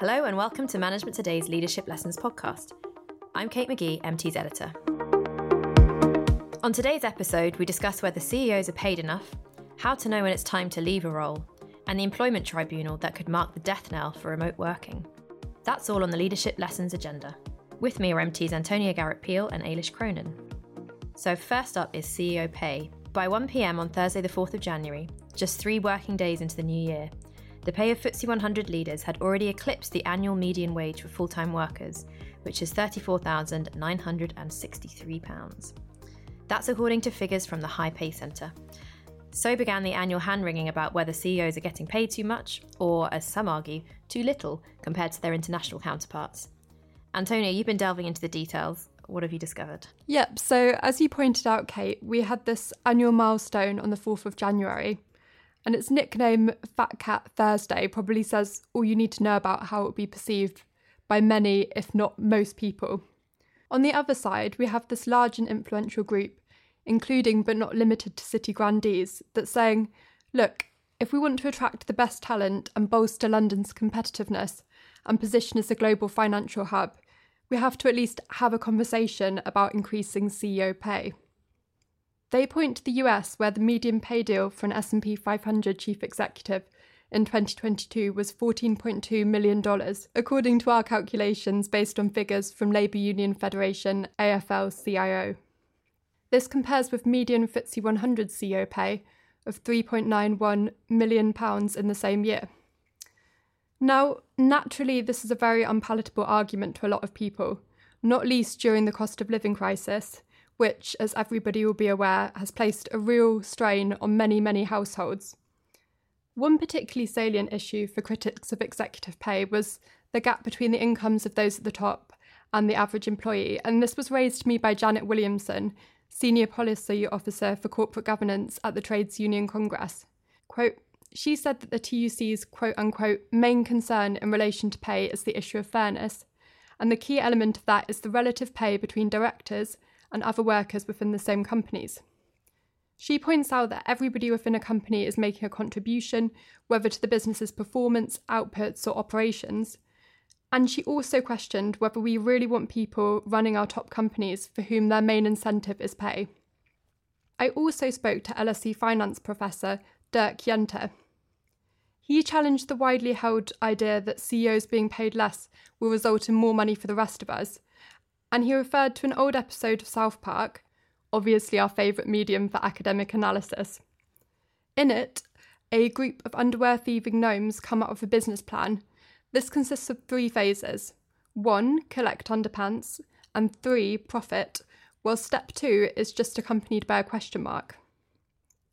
Hello, and welcome to Management Today's Leadership Lessons podcast. I'm Kate Magee, MT's editor. On today's episode, we discuss whether CEOs are paid enough, how to know when it's time to leave a role, and the employment tribunal that could mark the death knell for remote working. That's all on the Leadership Lessons agenda. With me are MT's Antonia Garrett Peel and Éilis Cronin. So, first up is CEO pay. By 1pm on Thursday, the 4th of January, just three working days into the new year, the pay of FTSE 100 leaders had already eclipsed the annual median wage for full time workers, which is £34,963. That's according to figures from the High Pay Centre. So began the annual hand wringing about whether CEOs are getting paid too much, or, as some argue, too little compared to their international counterparts. Antonia, you've been delving into the details. What have you discovered? Yep, so as you pointed out, Kate, we had this annual milestone on the 4th of January, and its nickname Fat Cat Thursday probably says all you need to know about how it will be perceived by many, if not most people. On the other side, we have this large and influential group including but not limited to city grandees, that's saying, look, if we want to attract the best talent and bolster London's competitiveness and position as a global financial hub, we have to at least have a conversation about increasing CEO pay. They point to the US where the median pay deal for an S&P 500 chief executive in 2022 was $14.2 million, according to our calculations based on figures from Labour Union Federation AFL-CIO. This compares with median FTSE 100 CEO pay of £3.91 million in the same year. Now, naturally, this is a very unpalatable argument to a lot of people, not least during the cost of living crisis, which, as everybody will be aware, has placed a real strain on many, many households. One particularly salient issue for critics of executive pay was the gap between the incomes of those at the top and the average employee, and this was raised to me by Janet Williamson, Senior Policy Officer for Corporate Governance at the Trades Union Congress. Quote, she said that the TUC's quote unquote main concern in relation to pay is the issue of fairness, and the key element of that is the relative pay between directors and other workers within the same companies. She points out that everybody within a company is making a contribution, whether to the business's performance, outputs, or operations, and she also questioned whether we really want people running our top companies for whom their main incentive is pay. I also spoke to LSE finance professor Dirk Jenter. He challenged the widely held idea that CEOs being paid less will result in more money for the rest of us, and he referred to an old episode of South Park, obviously our favourite medium for academic analysis. In it, a group of underwear thieving gnomes come up with a business plan this consists of three phases one, collect underpants, and three, profit, while step two is just accompanied by a question mark.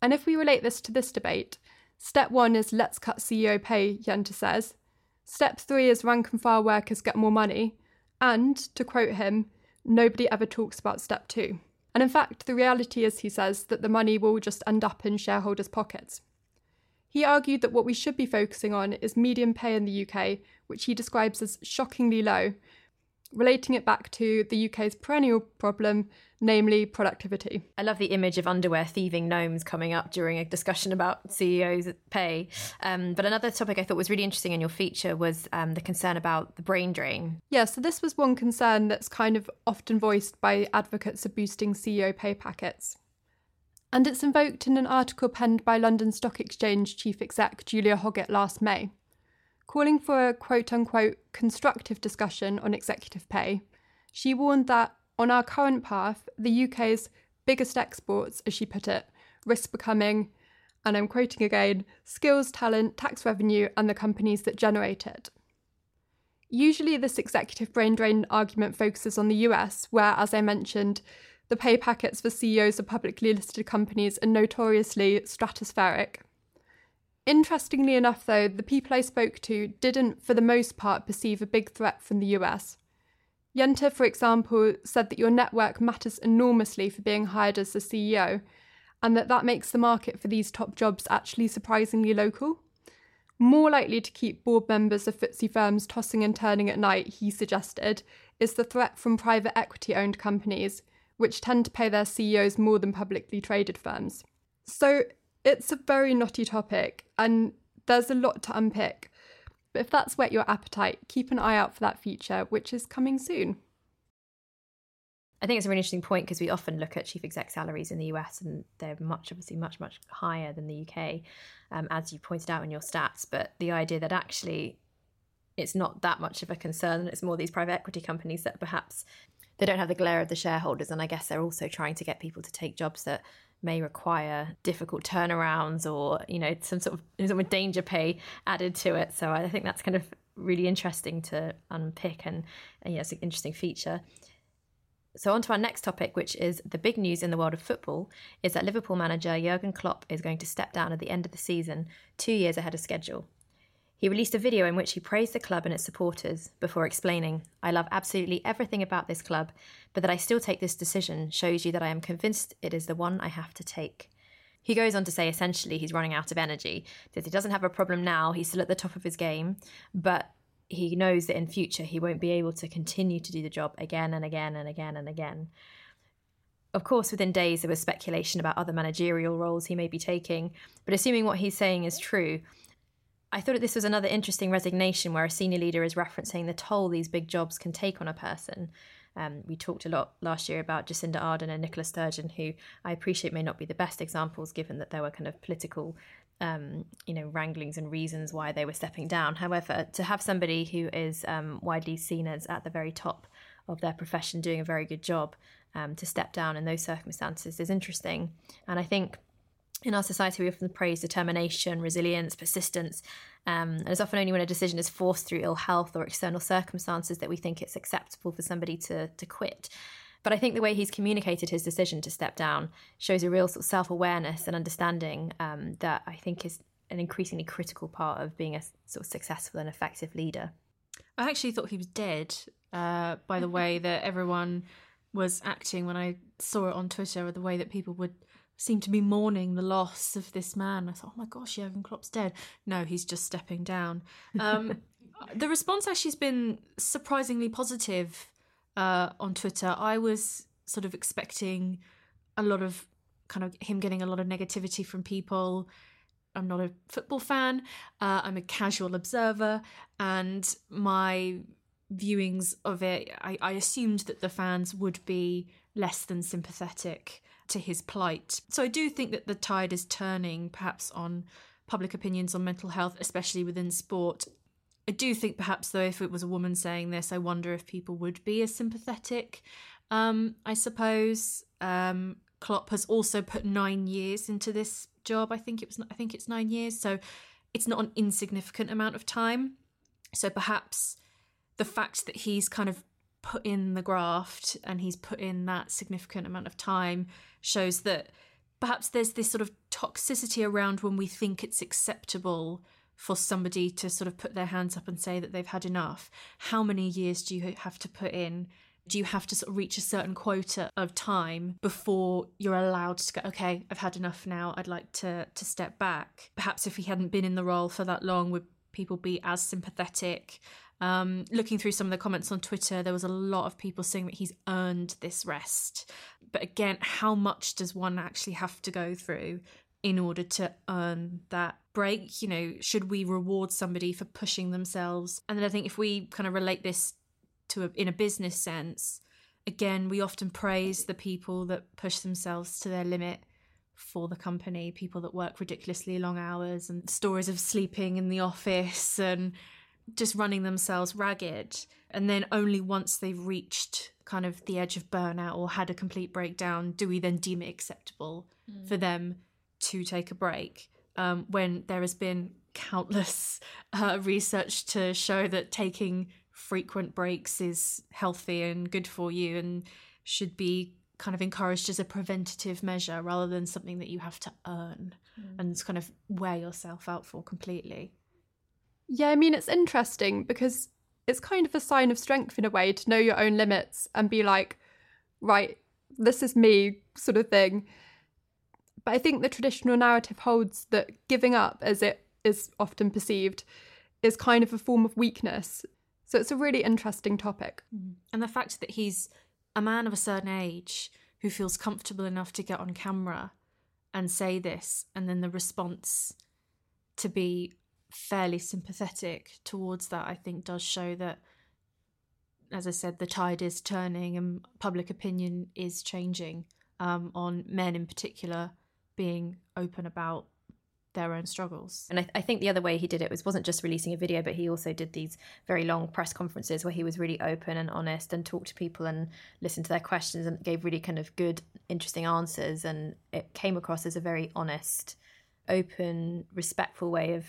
And if we relate this to this debate, step one is let's cut CEO pay, Jenter says. Step three is rank and file workers get more money. And, to quote him, nobody ever talks about step two. And in fact, the reality is, he says, that the money will just end up in shareholders' pockets. He argued that what we should be focusing on is median pay in the UK, which he describes as shockingly low, relating it back to the UK's perennial problem, namely productivity. I love the image of underwear thieving gnomes coming up during a discussion about CEOs' pay. Um, but another topic I thought was really interesting in your feature was um, the concern about the brain drain. Yeah, so this was one concern that's kind of often voiced by advocates of boosting CEO pay packets and it's invoked in an article penned by London Stock Exchange chief exec Julia Hoggett last May. Calling for a quote unquote constructive discussion on executive pay, she warned that on our current path, the UK's biggest exports, as she put it, risk becoming, and I'm quoting again, skills, talent, tax revenue, and the companies that generate it. Usually, this executive brain drain argument focuses on the US, where, as I mentioned, the pay packets for CEOs of publicly listed companies are notoriously stratospheric. Interestingly enough, though, the people I spoke to didn't, for the most part, perceive a big threat from the US. Jenter, for example, said that your network matters enormously for being hired as a CEO, and that that makes the market for these top jobs actually surprisingly local. More likely to keep board members of FTSE firms tossing and turning at night, he suggested, is the threat from private equity owned companies which tend to pay their CEOs more than publicly traded firms. So it's a very knotty topic, and there's a lot to unpick. But if that's whet your appetite, keep an eye out for that feature, which is coming soon. I think it's a really interesting point because we often look at chief exec salaries in the US and they're much, obviously, much, much higher than the UK, um, as you pointed out in your stats. But the idea that actually it's not that much of a concern, it's more these private equity companies that perhaps they don't have the glare of the shareholders. And I guess they're also trying to get people to take jobs that may require difficult turnarounds or, you know, some sort of, some danger pay added to it. So I think that's kind of really interesting to unpick and, and yeah, it's an interesting feature. So, on to our next topic, which is the big news in the world of football, is that Liverpool manager Jurgen Klopp is going to step down at the end of the season, two years ahead of schedule. He released a video in which he praised the club and its supporters before explaining, I love absolutely everything about this club, but that I still take this decision shows you that I am convinced it is the one I have to take. He goes on to say essentially he's running out of energy, that he doesn't have a problem now, he's still at the top of his game, but he knows that in future he won't be able to continue to do the job again and again and again and again. Of course, within days there was speculation about other managerial roles he may be taking, but assuming what he's saying is true, I thought this was another interesting resignation where a senior leader is referencing the toll these big jobs can take on a person. Um, we talked a lot last year about Jacinda Ardern and Nicola Sturgeon, who I appreciate may not be the best examples given that there were kind of political um, you know, wranglings and reasons why they were stepping down. However, to have somebody who is um, widely seen as at the very top of their profession doing a very good job um, to step down in those circumstances is interesting. And I think in our society, we often praise determination, resilience, persistence. Um, and it's often only when a decision is forced through ill health or external circumstances that we think it's acceptable for somebody to, to quit. But I think the way he's communicated his decision to step down shows a real sort of self awareness and understanding um, that I think is an increasingly critical part of being a sort of successful and effective leader. I actually thought he was dead uh, by the way that everyone was acting when I saw it on Twitter, or the way that people would seem to be mourning the loss of this man. I thought, oh my gosh, Jurgen Klopp's dead. No, he's just stepping down. Um, the response actually has been surprisingly positive uh, on Twitter, I was sort of expecting a lot of kind of him getting a lot of negativity from people. I'm not a football fan. Uh, I'm a casual observer, and my viewings of it, I, I assumed that the fans would be less than sympathetic to his plight. So I do think that the tide is turning, perhaps on public opinions on mental health, especially within sport. I do think perhaps though if it was a woman saying this, I wonder if people would be as sympathetic. Um, I suppose um, Klopp has also put nine years into this job. I think it was. I think it's nine years, so it's not an insignificant amount of time. So perhaps the fact that he's kind of put in the graft and he's put in that significant amount of time shows that perhaps there's this sort of toxicity around when we think it's acceptable for somebody to sort of put their hands up and say that they've had enough, how many years do you have to put in? Do you have to sort of reach a certain quota of time before you're allowed to go, okay, I've had enough now, I'd like to to step back? Perhaps if he hadn't been in the role for that long, would people be as sympathetic? Um, looking through some of the comments on Twitter, there was a lot of people saying that he's earned this rest. But again, how much does one actually have to go through in order to earn that break? You know, should we reward somebody for pushing themselves? And then I think if we kind of relate this to a, in a business sense, again, we often praise the people that push themselves to their limit for the company, people that work ridiculously long hours and stories of sleeping in the office and just running themselves ragged. And then only once they've reached kind of the edge of burnout or had a complete breakdown do we then deem it acceptable mm. for them to take a break um, when there has been countless uh, research to show that taking frequent breaks is healthy and good for you and should be kind of encouraged as a preventative measure rather than something that you have to earn mm. and kind of wear yourself out for completely. Yeah, I mean, it's interesting because it's kind of a sign of strength in a way to know your own limits and be like, right, this is me, sort of thing. But I think the traditional narrative holds that giving up, as it is often perceived, is kind of a form of weakness. So it's a really interesting topic. Mm-hmm. And the fact that he's a man of a certain age who feels comfortable enough to get on camera and say this, and then the response to be fairly sympathetic towards that, I think does show that, as I said, the tide is turning and public opinion is changing um, on men in particular being open about their own struggles. And I, I, think the other way he did it was wasn't just releasing a video, but he also did these very long press conferences where he was really open and honest and talked to people and listened to their questions and gave really kind of good, interesting answers. And it came across as a very honest, open, respectful way of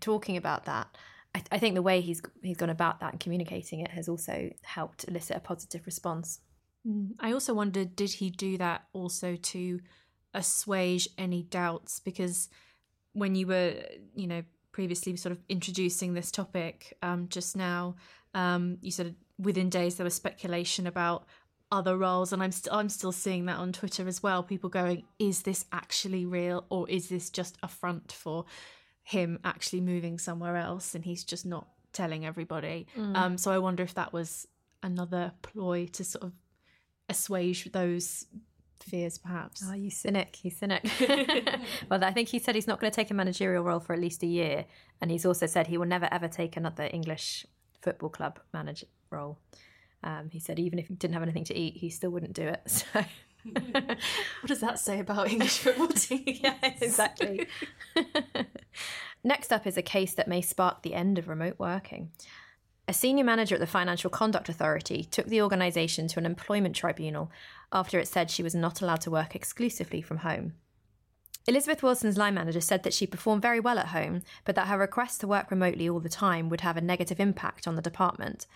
talking about that. I, I think the way he's he's gone about that and communicating it has also helped elicit a positive response. Mm. I also wondered, did he do that also to assuage any doubts? Because when you were, you know, previously sort of introducing this topic um, just now, um, you said within days there was speculation about other roles, and I'm I'm still seeing that on Twitter as well. People going, "Is this actually real, or is this just a front for him actually moving somewhere else, and he's just not telling everybody?" Mm. Um, so I wonder if that was another ploy to sort of assuage those fears, perhaps. Oh, you cynic, you cynic. well, I think he said he's not going to take a managerial role for at least a year. And he's also said he will never ever take another English football club manager role. Um, he said even if he didn't have anything to eat, he still wouldn't do it. So. What does that say about English football teams? yeah, exactly. Next up is a case that may spark the end of remote working. A senior manager at the Financial Conduct Authority took the organisation to an employment tribunal after it said she was not allowed to work exclusively from home. Elizabeth Wilson's line manager said that she performed very well at home, but that her request to work remotely all the time would have a negative impact on the department.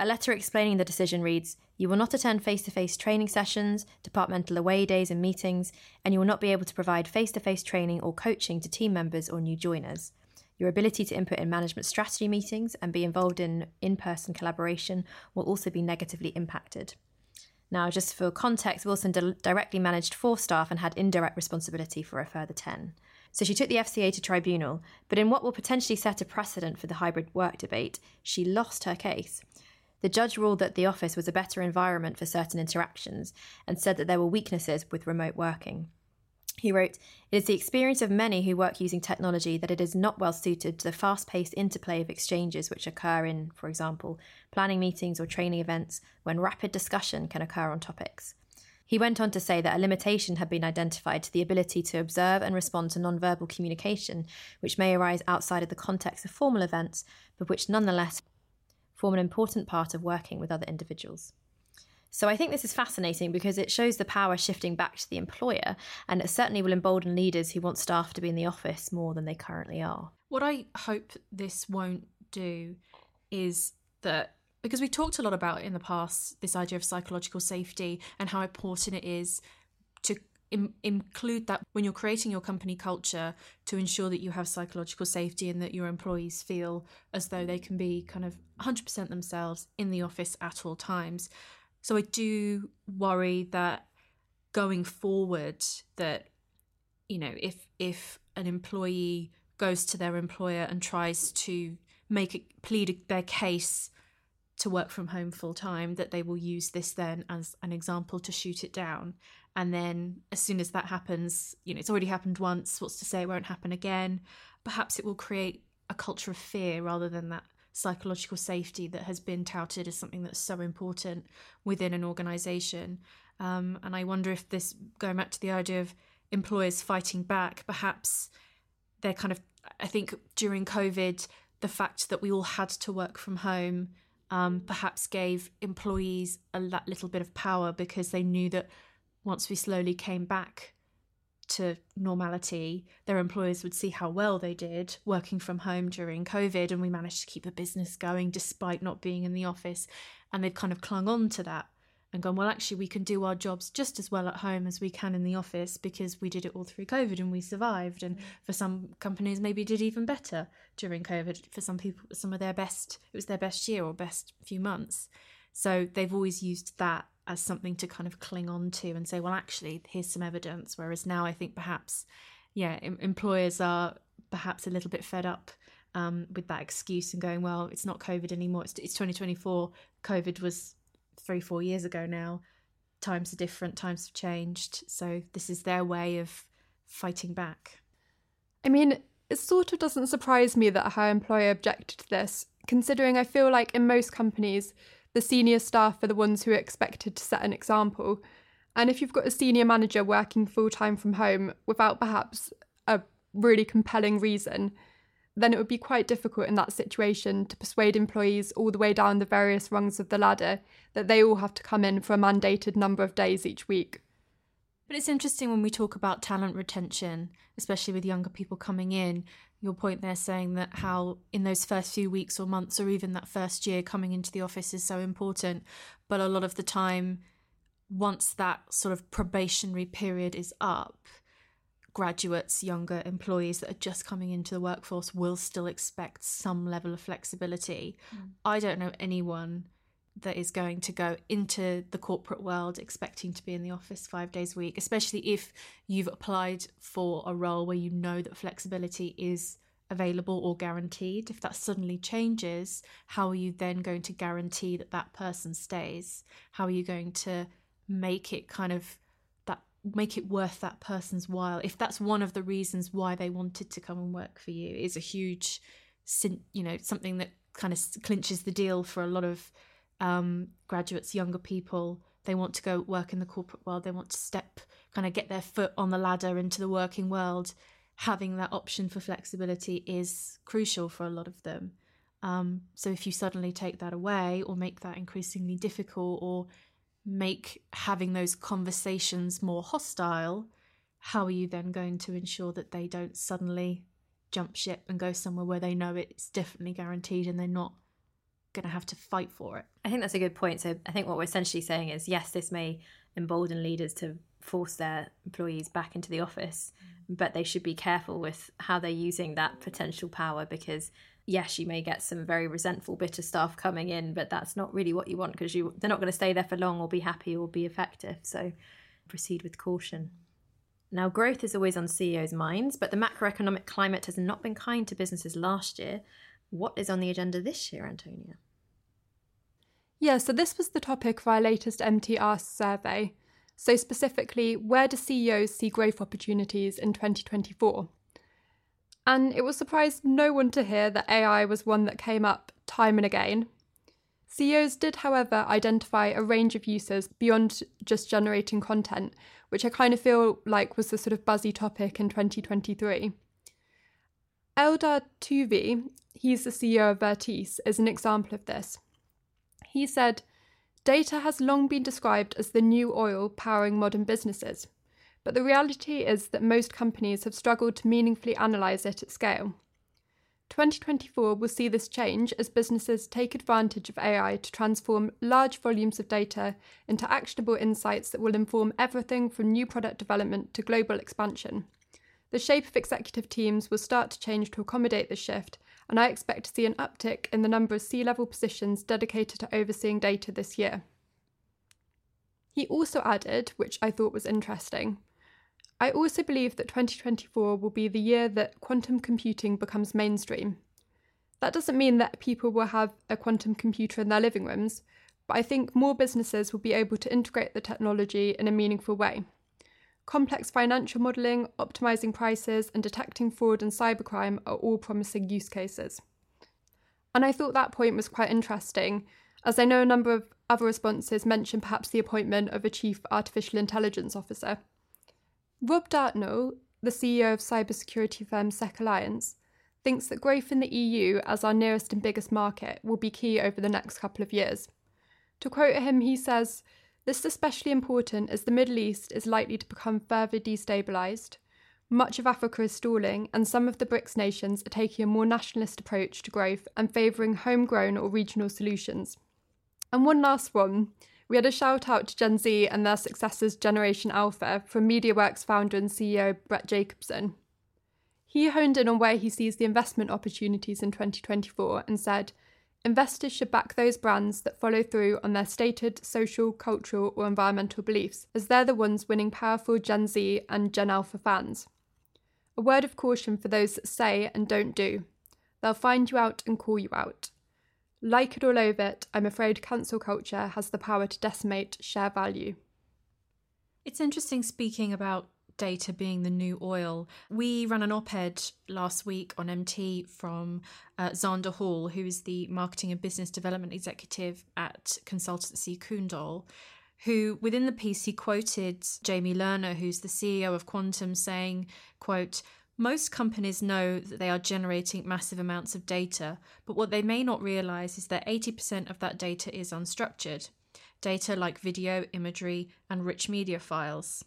A letter explaining the decision reads You will not attend face to face training sessions, departmental away days, and meetings, and you will not be able to provide face to face training or coaching to team members or new joiners. Your ability to input in management strategy meetings and be involved in in person collaboration will also be negatively impacted. Now, just for context, Wilson di- directly managed four staff and had indirect responsibility for a further 10. So she took the FCA to tribunal, but in what will potentially set a precedent for the hybrid work debate, she lost her case. The judge ruled that the office was a better environment for certain interactions and said that there were weaknesses with remote working. He wrote, It is the experience of many who work using technology that it is not well suited to the fast paced interplay of exchanges which occur in, for example, planning meetings or training events when rapid discussion can occur on topics. He went on to say that a limitation had been identified to the ability to observe and respond to nonverbal communication, which may arise outside of the context of formal events, but which nonetheless form an important part of working with other individuals. So I think this is fascinating because it shows the power shifting back to the employer, and it certainly will embolden leaders who want staff to be in the office more than they currently are. What I hope this won't do is that because we talked a lot about in the past this idea of psychological safety and how important it is to Im- include that when you're creating your company culture to ensure that you have psychological safety and that your employees feel as though they can be kind of 100% themselves in the office at all times. So I do worry that going forward that you know if if an employee goes to their employer and tries to make it plead their case to work from home full time that they will use this then as an example to shoot it down and then as soon as that happens you know it's already happened once what's to say it won't happen again perhaps it will create a culture of fear rather than that psychological safety that has been touted as something that's so important within an organization. Um, and I wonder if this, going back to the idea of employers fighting back, perhaps they're kind of, I think during COVID, the fact that we all had to work from home um, perhaps gave employees a little bit of power because they knew that once we slowly came back to normality, their employers would see how well they did working from home during COVID, and we managed to keep the business going despite not being in the office. And they've kind of clung on to that and gone, well, actually, we can do our jobs just as well at home as we can in the office because we did it all through COVID and we survived. And mm. for some companies, maybe did even better during COVID. For some people, some of their best, it was their best year or best few months. So they've always used that as something to kind of cling on to and say, well, actually, here's some evidence. Whereas now I think perhaps, yeah, em- employers are perhaps a little bit fed up um, with that excuse and going, well, it's not COVID anymore. It's, it's 2024. COVID was three, four years ago now. Times are different, times have changed. So this is their way of fighting back. I mean, It sort of doesn't surprise me that her employer objected to this, considering I feel like in most companies, the senior staff are the ones who are expected to set an example. And if you've got a senior manager working full time from home without perhaps a really compelling reason, then it would be quite difficult in that situation to persuade employees all the way down the various rungs of the ladder that they all have to come in for a mandated number of days each week. But it's interesting when we talk about talent retention, especially with younger people coming in. Your point there saying that how in those first few weeks or months or even that first year coming into the office is so important. But a lot of the time, once that sort of probationary period is up, graduates, younger employees that are just coming into the workforce will still expect some level of flexibility. Mm. I don't know anyone that is going to go into the corporate world expecting to be in the office five days a week, especially if you've applied for a role where you know that flexibility is available or guaranteed. If that suddenly changes, how are you then going to guarantee that that person stays? How are you going to make it kind of make it worth that person's while if that's one of the reasons why they wanted to come and work for you is a huge you know something that kind of clinches the deal for a lot of um, graduates younger people. They want to go work in the corporate world. They want to step kind of get their foot on the ladder into the working world. Having that option for flexibility is crucial for a lot of them. Um, so if you suddenly take that away or make that increasingly difficult or make having those conversations more hostile, how are you then going to ensure that they don't suddenly jump ship and go somewhere where they know it's definitely guaranteed and they're not going to have to fight for it? I think that's a good point. So I think what we're essentially saying is yes, this may embolden leaders to force their employees back into the office, mm. but they should be careful with how they're using that potential power because yes, you may get some very resentful, bitter staff coming in, but that's not really what you want because you they're not going to stay there for long or be happy or be effective. So proceed with caution. Now, growth is always on CEOs' minds, but the macroeconomic climate has not been kind to businesses last year. What is on the agenda this year, Antonia? Yeah, so this was the topic of our latest MTR survey. So, specifically, where do CEOs see growth opportunities in 2024? And it will surprise no one to hear that AI was one that came up time and again. CEOs did, however, identify a range of uses beyond just generating content, which I kind of feel like was the sort of buzzy topic in 2023. Eldar Tuvey, he's the CEO of Vertice, is an example of this. He said, Data has long been described as the new oil powering modern businesses but the reality is that most companies have struggled to meaningfully analyse it at scale. 2024 will see this change as businesses take advantage of AI to transform large volumes of data into actionable insights that will inform everything from new product development to global expansion. The shape of executive teams will start to change to accommodate this shift, and I expect to see an uptick in the number of C level positions dedicated to overseeing data this year. He also added, which I thought was interesting, I also believe that 2024 will be the year that quantum computing becomes mainstream. That doesn't mean that people will have a quantum computer in their living rooms, but I think more businesses will be able to integrate the technology in a meaningful way. Complex financial modelling, optimising prices, and detecting fraud and cybercrime are all promising use cases. And I thought that point was quite interesting, as I know a number of other responses mention perhaps the appointment of a chief artificial intelligence officer. Rob Dartnall, the CEO of cybersecurity firm SEC Alliance, thinks that growth in the EU as our nearest and biggest market will be key over the next couple of years. To quote him, he says, This is especially important as the Middle East is likely to become further destabilised. Much of Africa is stalling, and some of the BRICS nations are taking a more nationalist approach to growth and favouring homegrown or regional solutions. And one last one we had a shout out to Gen Z and their successors Generation Alpha from MediaWorks founder and CEO Brett Jacobson. He honed in on where he sees the investment opportunities in 2024 and said, Investors should back those brands that follow through on their stated social, cultural, or environmental beliefs, as they're the ones winning powerful Gen Z and Gen Alpha fans. A word of caution for those that say and don't do. They'll find you out and call you out. Like it or loathe it, I'm afraid cancel culture has the power to decimate share value. It's interesting speaking about data being the new oil. We ran an op ed last week on MT from uh, Zander Hall, who is the marketing and business development executive at consultancy Kundal. Who within the piece he quoted Jamie Lerner, who's the CEO of Quantum, saying, quote, most companies know that they are generating massive amounts of data, but what they may not realize is that 80% of that data is unstructured. Data like video, imagery, and rich media files.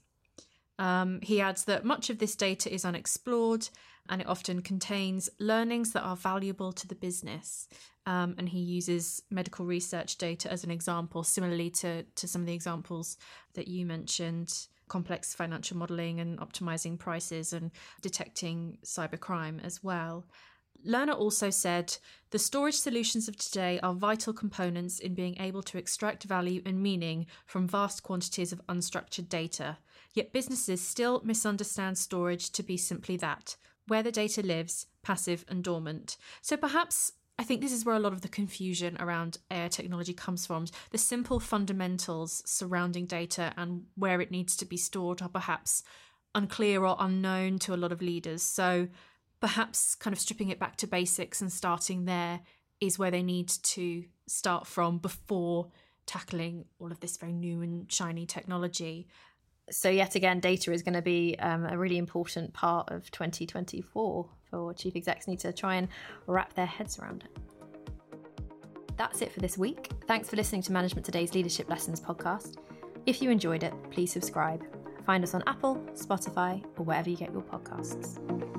Um, he adds that much of this data is unexplored and it often contains learnings that are valuable to the business. Um, and he uses medical research data as an example, similarly to, to some of the examples that you mentioned complex financial modeling and optimizing prices and detecting cybercrime as well. Lerner also said the storage solutions of today are vital components in being able to extract value and meaning from vast quantities of unstructured data. Yet businesses still misunderstand storage to be simply that where the data lives, passive and dormant. So perhaps I think this is where a lot of the confusion around AI technology comes from. The simple fundamentals surrounding data and where it needs to be stored are perhaps unclear or unknown to a lot of leaders. So perhaps kind of stripping it back to basics and starting there is where they need to start from before tackling all of this very new and shiny technology. So, yet again, data is going to be um, a really important part of 2024 for chief execs need to try and wrap their heads around it. That's it for this week. Thanks for listening to Management Today's Leadership Lessons podcast. If you enjoyed it, please subscribe. Find us on Apple, Spotify, or wherever you get your podcasts.